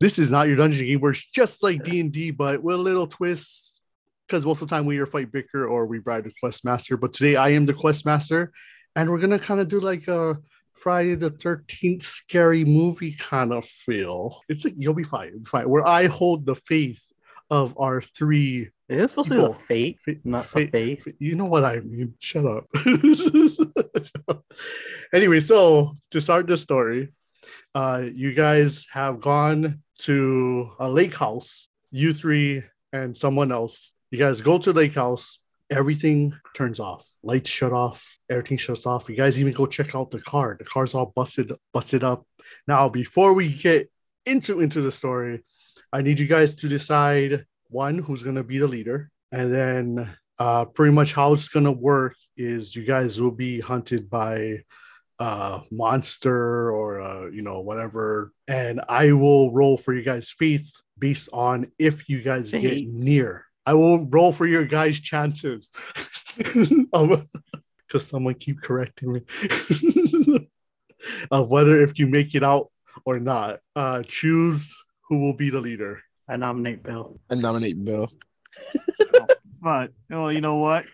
This is not your dungeon game where it's just like D and D, but with a little twist. Because most of the time we either fight bicker or we ride the quest master. But today I am the quest master, and we're gonna kind of do like a Friday the Thirteenth scary movie kind of feel. It's like you'll be fine, you'll be fine. Where I hold the faith of our three. Is this supposed to be the fate, Fa- not fa- a faith? You know what I mean. Shut up. anyway, so to start the story, uh, you guys have gone to a lake house, you three and someone else. You guys go to lake house, everything turns off, lights shut off, everything shuts off. You guys even go check out the car. The car's all busted, busted up. Now, before we get into into the story, I need you guys to decide one who's gonna be the leader, and then uh, pretty much how it's gonna work is you guys will be hunted by uh monster or uh you know whatever and i will roll for you guys faith based on if you guys get near i will roll for your guys chances because someone keep correcting me of whether if you make it out or not uh choose who will be the leader I nominate Bill. I nominate Bill. But oh, you know what?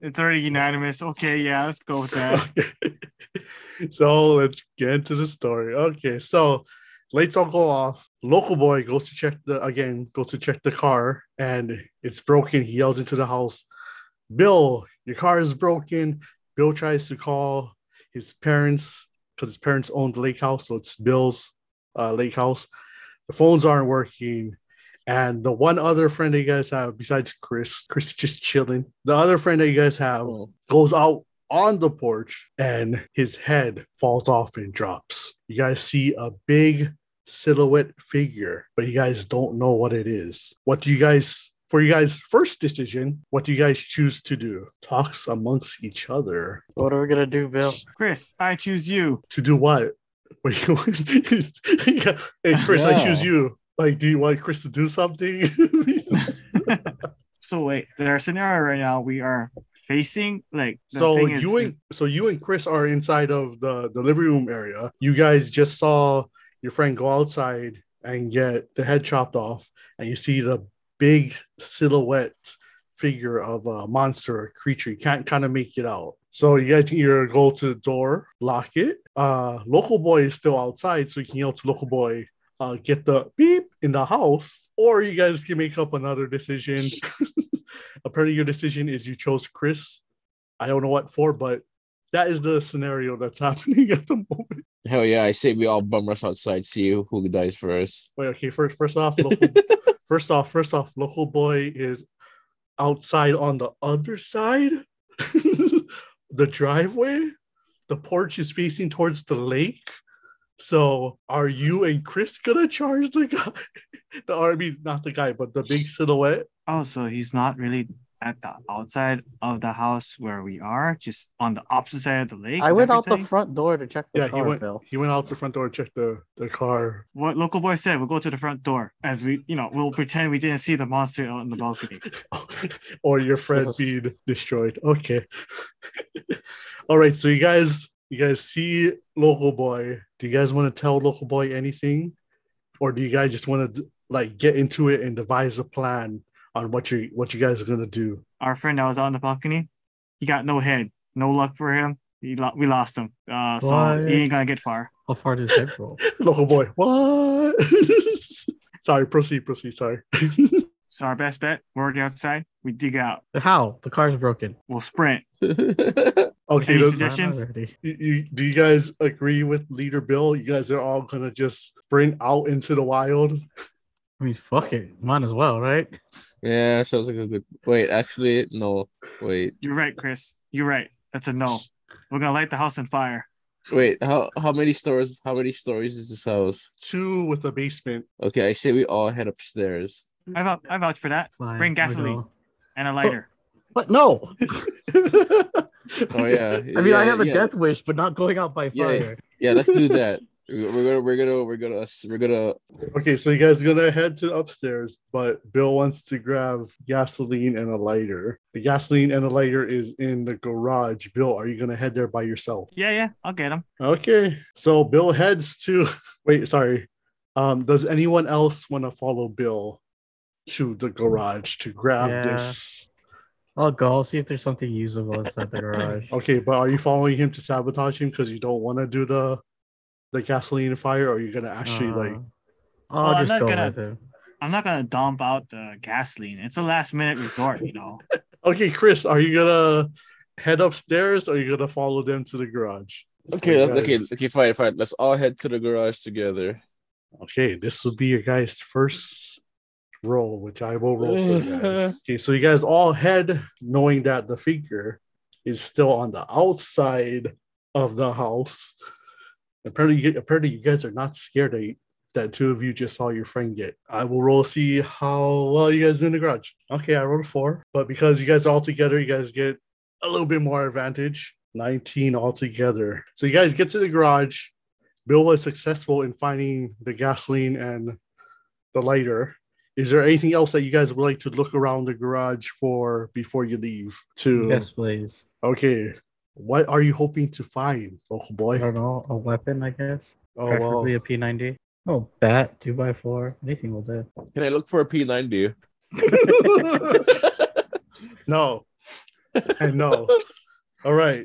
It's already unanimous. Okay, yeah, let's go with that. so let's get into the story. Okay, so lights all go off. Local boy goes to check the again, goes to check the car, and it's broken. He yells into the house, Bill, your car is broken. Bill tries to call his parents because his parents own the lake house, so it's Bill's uh, lake house. The phones aren't working. And the one other friend that you guys have, besides Chris, Chris is just chilling. The other friend that you guys have goes out on the porch and his head falls off and drops. You guys see a big silhouette figure, but you guys don't know what it is. What do you guys, for you guys' first decision, what do you guys choose to do? Talks amongst each other. What are we gonna do, Bill? Chris, I choose you. To do what? What do you- Yeah. Hey, Chris, I choose you. Like, do you want Chris to do something? So wait, their scenario right now, we are facing like the so thing is, you and so you and Chris are inside of the the living room area. You guys just saw your friend go outside and get the head chopped off, and you see the big silhouette figure of a monster or creature. You can't kind of make it out. So you guys either go to the door, lock it. Uh, local boy is still outside, so you can yell to local boy, uh, get the beep in the house, or you guys can make up another decision. Apparently, your decision is you chose Chris. I don't know what for, but that is the scenario that's happening at the moment. hell yeah! I say we all bum rush outside, see who dies first. Wait, okay. First, first off, local, first off, first off, local boy is outside on the other side, the driveway. The porch is facing towards the lake. So, are you and Chris gonna charge the guy? The army, not the guy, but the big silhouette. oh, so he's not really at the outside of the house where we are, just on the opposite side of the lake. I went out the front door to check the Yeah, he car, went. Bill. He went out the front door, checked the the car. What local boy said, we'll go to the front door as we, you know, we'll pretend we didn't see the monster out in the balcony. or your friend being destroyed. Okay. All right. So you guys, you guys see local boy. Do you guys want to tell local boy anything, or do you guys just want to like get into it and devise a plan on what you what you guys are gonna do? Our friend that was out on the balcony, he got no head, no luck for him. He lo- we lost him, uh, so What? he ain't gonna get far. How far does it roll? Local boy. What? sorry. Proceed. Proceed. Sorry. So our best bet, we're already outside. We dig out. How? The car's broken. We'll sprint. Okay. Any does- suggestions? You, you, do you guys agree with leader Bill? You guys are all gonna just sprint out into the wild. I mean, fuck it. Might as well, right? yeah, sounds like a good. Wait, actually, no. Wait, You're right, Chris. You're right. That's a no. We're gonna light the house on fire. wait. How how many stories? How many stories is this house? Two with a basement. Okay, I say we all head upstairs. I vouch, I vouch for that. Fine, Bring gasoline. And a oh. lighter. But No. Oh yeah. I mean, I yeah, have a yeah. death wish, but not going out by fire. Yeah, let's do that. We're gonna we're gonna we're gonna we're gonna Okay, so you guys are gonna head to upstairs, but Bill wants to grab gasoline and a lighter. The gasoline and a lighter is in the garage. Bill, are you gonna head there by yourself? Yeah, yeah, I'll get him. Okay, so Bill heads to wait, sorry. Um, does anyone else want to follow Bill to the garage to grab Yeah. this? I'll go. I'll see if there's something usable inside the garage. Okay, but are you following him to sabotage him because you don't want to do the the gasoline fire, or are you gonna actually like? Uh, Well, I'll I'm just not go gonna- with him. I'm not gonna dump out the gasoline. It's a last minute resort, you know. Okay, Chris, are you gonna head upstairs, or are you gonna follow them to the garage? Okay, Okay, okay, okay, fine, fine. Let's all head to the garage together. Okay, this will be your guys' first roll, which I will roll for you guys. Okay, so you guys all head knowing that the figure is still on the outside of the house. Apparently, you, apparently you guys are not scared that, that two of you just saw your friend get. I will roll see how well you guys do in the garage. Okay, I rolled a four, but because you guys are all together, you guys get a little bit more advantage. 19 altogether. So you guys get to the garage. Bill was successful in finding the gasoline and the lighter. Is there anything else that you guys would like to look around the garage for before you leave? To Yes, please. okay, what are you hoping to find, oh boy? I don't know. A weapon, I guess. Oh well, a P90. Oh, bat, two by four. Anything will do. Can I look for a P90? no, and no. All right.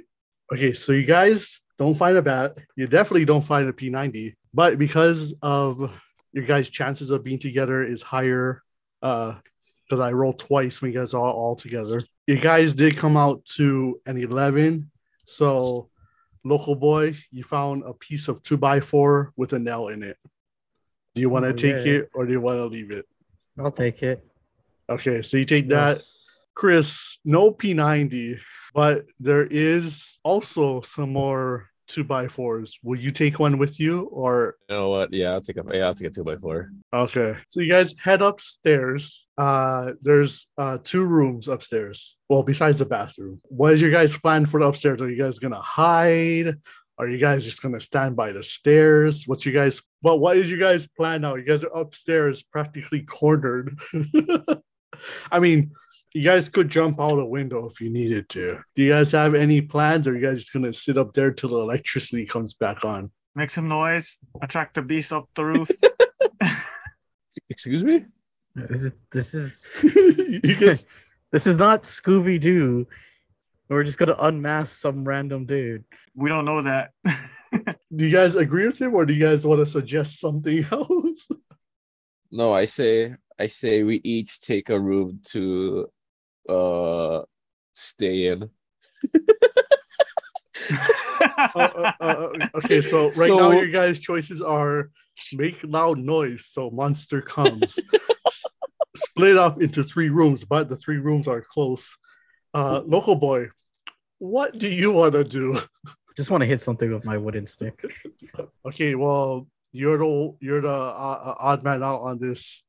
Okay, so you guys don't find a bat. You definitely don't find a P90, but because of your guys' chances of being together is higher, uh, because I rolled twice when you guys are all, all together. You guys did come out to an 11. So, local boy, you found a piece of two by four with a nail in it. Do you want to Oh, take yeah. it or do you want to leave it? I'll take it. Okay, so you take that. Yes. Chris, no P90, but there is also some more two by fours. Will you take one with you or You know what? Yeah, I'll take a yeah, I'll take a two by four. okay? So you guys head upstairs. Uh there's uh two rooms upstairs. Well, besides the bathroom. What is your guys' plan for the upstairs? Are you guys gonna hide? Are you guys just gonna stand by the stairs? What's you guys but what is your guys' plan now? You guys are upstairs practically cornered. I mean, you guys could jump out a window if you needed to. Do you guys have any plans, or are you guys just gonna sit up there till the electricity comes back on? Make some noise, attract the beast up the roof. Excuse me? This is this is, guys, this is not Scooby Doo. We're just gonna unmask some random dude. we don't know that. do you guys agree with him, or do you guys want to suggest something else? No, I say I say we each take a room to uh stay in. Uh, uh, uh, okay, so right now So- your guys' choices are make loud noise so monster comes. S- Split up into three rooms, but the three rooms are close. Uh, local boy, what do you want to do? Just want to hit something with my wooden stick. Okay, well, you're the you're the uh, uh, odd man out on this.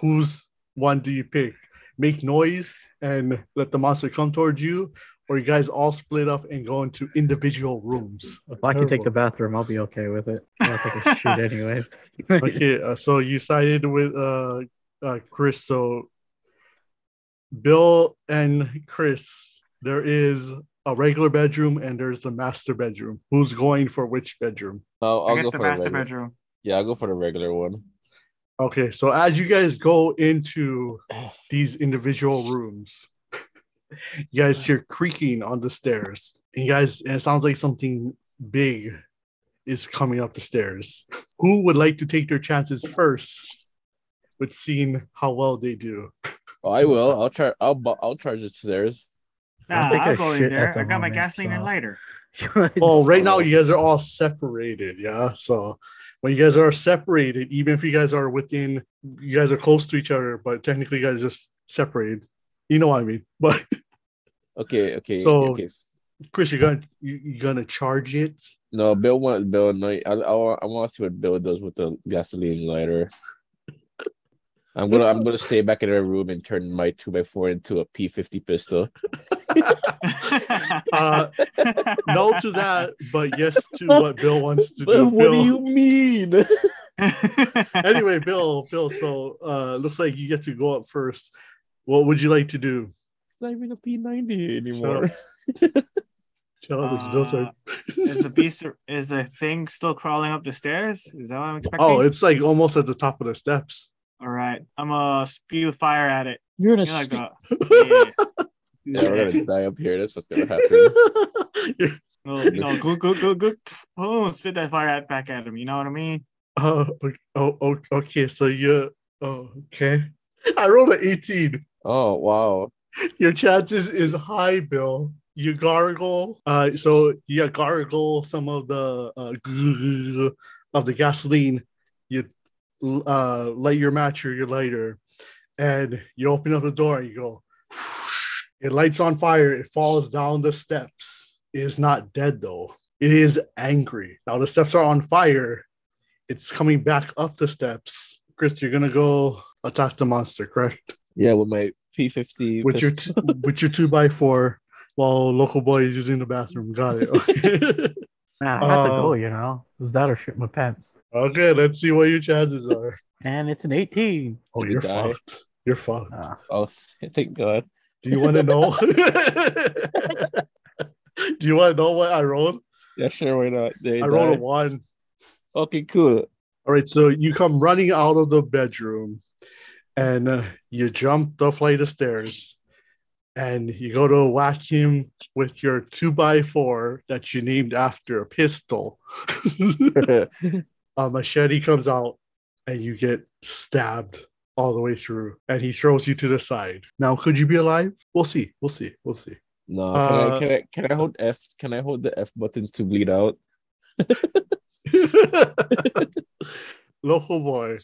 Whose one do you pick? Make noise and let the monster come towards you, or you guys all split up and go into individual rooms. If I can take the bathroom, I'll be okay with it. I don't think I shoot anyway. Okay, uh, so you sided with uh, uh Chris. So Bill and Chris, there is a regular bedroom and there's the master bedroom. Who's going for which bedroom? I'll, I I'll get go the for the master bedroom. Yeah, I'll go for the regular one. Okay, so as you guys go into these individual rooms, you guys hear creaking on the stairs. And you guys, and it sounds like something big is coming up the stairs. Who would like to take their chances first with seeing how well they do? Oh, I will. I'll try. I'll I'll charge it stairs. theirs. I don't Nah, think I'll I go in there. the I got my moment, gasoline and lighter. Well, right now oh. you guys are all separated, yeah. So when you guys are separated, even if you guys are within, you guys are close to each other, but technically you guys just separated. You know what I mean? But Okay, okay, So- okay. Chris, you're gonna you, you're gonna charge it. No, Bill wants Bill. No, I, I, I want to see what Bill does with the gasoline lighter. I'm gonna I'm gonna stay back in our room and turn my two by four into a P fifty pistol. Uh, no to that, but yes to what Bill wants to do. what do you mean? anyway, Bill, Bill. So uh, looks like you get to go up first. What would you like to do? It's not even a P ninety anymore. Tell us, no, sir. is the beast is the thing still crawling up the stairs? Is that what I'm expecting? Oh, it's like almost at the top of the steps. All right. I'm gonna spew fire at it. You're gonna You know, spe- Yeah, yeah. we're gonna die up here. That's what's gonna happen. No, no, go, go, go, go. Oh, spit that fire at, back at him. You know what I mean? Uh, oh, oh, okay. So you, oh, okay. I rolled an 18. Oh wow. Your chances is high, Bill. You gargle. Uh, so you gargle some of the uh, of the gasoline. You uh light your match or your lighter, and you open up the door and you go. It lights on fire. It falls down the steps. It is not dead though. It is angry. Now the steps are on fire. It's coming back up the steps. Chris, you're gonna go attack the monster, correct? Yeah, with my P50. with your t- with your two by four while local boy is using the bathroom. Got it. Okay. Man, I have to Uh, go, you know. Was that or shit my pants? okay, let's see what your chances are. And it's an 18. Oh, You you're die. fucked. You're fucked. Uh, Oh, thank God. Do you want to know? Do you want to know what I rolled? Yeah, sure. Why not? They I rolled a one. Okay, cool. All right, so you come running out of the bedroom, and uh, you jump the flight of stairs, and you go to whack him with your two by four that you named after a pistol. a machete comes out and you get stabbed all the way through and he throws you to the side now could you be alive we'll see we'll see we'll see no, Uh, can, I, can I can I hold F? Can I hold the F button to bleed out? local boy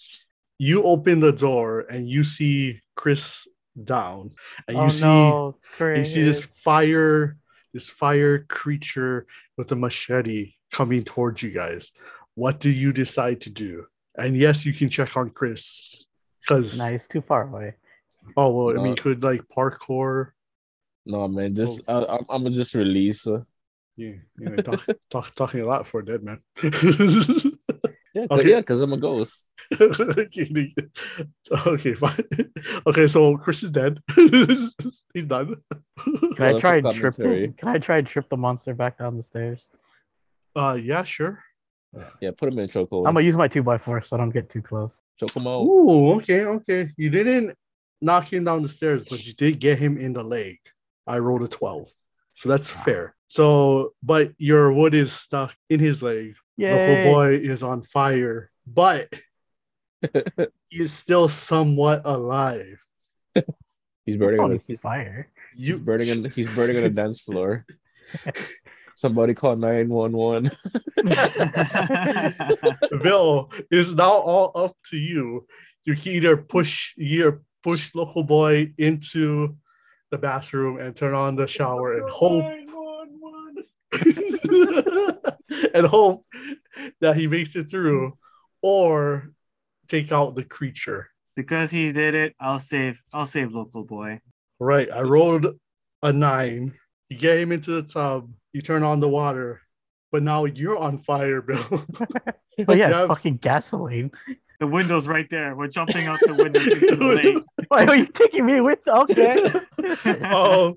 you open the door and you see chris down and you oh see no, you see this fire this fire creature with a machete coming towards you guys what do you decide to do and yes you can check on chris because Nah, he's too far away. oh well i mean could like parkour No, man. Just Oh. I, I'm I'm gonna just release. Uh, you, you know, talk, talk, talking a lot for a dead man yeah, cause, Okay. yeah, because I'm a ghost. okay fine okay so chris is dead he's done Can I try and trip commentary. him? Can I try and trip the monster back down the stairs? uh yeah sure Yeah, put him in chokehold. I'm gonna use my two by four so I don't get too close. Choke him out. Oh, okay, okay. You didn't knock him down the stairs, but you did get him in the leg. I rolled a 12. So that's fair. So, but your wood is stuck in his leg. The whole boy is on fire, but he is still somewhat alive. He's burning on only the, he's, fire. he's You burning on the, he's burning on the dance floor. Somebody call 911. Bill, it's now all up to you. You can either push your push local boy into the bathroom and turn on the shower and hope and hope that he makes it through, or take out the creature. because he did it, I'll save. I'll save local boy. Right. I rolled a nine. You get him into the tub. You turn on the water, but now you're on fire, Bill. Oh yeah, Yeah. it's fucking gasoline. The window's right there. We're jumping out the window into the lake. Why are you taking me with? Okay. oh,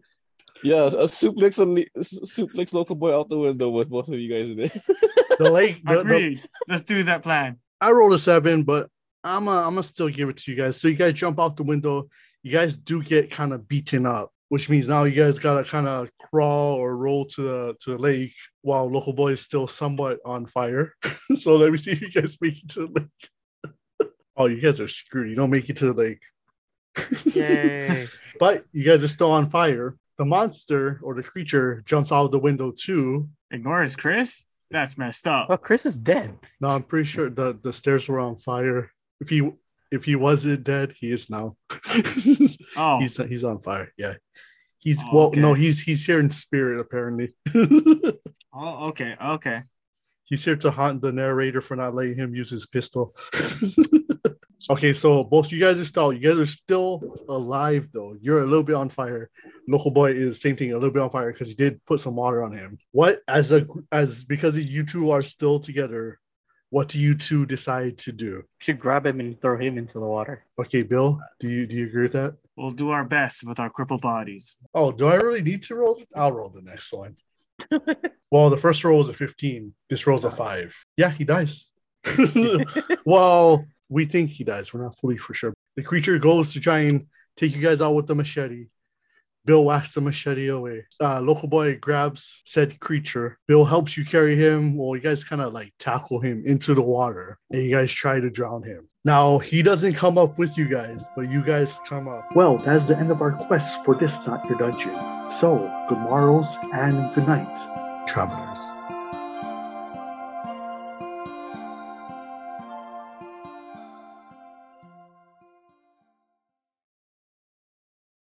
Yeah, a suplex, a le- suplex local boy out the window with both of you guys in it. the lake. The, the, Agreed. Let's do that plan. I rolled a seven, but I'm a, I'm gonna still give it to you guys. So you guys jump out the window. You guys do get kind of beaten up, which means now you guys gotta kind of crawl or roll to the to the lake while local boy is still somewhat on fire. so let me see if you guys make it to the lake. oh, you guys are screwed. You don't make it to the lake. Yay. but you guys are still on fire. The monster or the creature jumps out of the window too. Ignores Chris. That's messed up. Well, Chris is dead. No, I'm pretty sure the, the stairs were on fire. If he if he wasn't dead, he is now. Oh, he's he's on fire. Yeah. He's Oh, well, okay. no, he's he's here in spirit apparently. oh, okay, okay. he's here to haunt the narrator for not letting him use his pistol. okay, so both you guys are still you guys are still alive though. You're a little bit on fire. Local boy is same thing, a little bit on fire because he did put some water on him. What as a as because you two are still together, what do you two decide to do? should grab him and throw him into the water. Okay, Bill, do you do you agree with that? We'll do our best with our crippled bodies. Oh, do I really need to roll? I'll roll the next one. well, the first roll was a 15. This roll's a five. Yeah, he dies. well, we think he dies. We're not fully for sure. The creature goes to try and take you guys out with the machete. Bill whacks the machete away. Uh, local boy grabs said creature. Bill helps you carry him. Well, you guys kind of like tackle him into the water and you guys try to drown him. Now, he doesn't come up with you guys, but you guys come up. Well, that's the end of our quest for this Not Your Dungeon. So, good morrows and good night, travelers.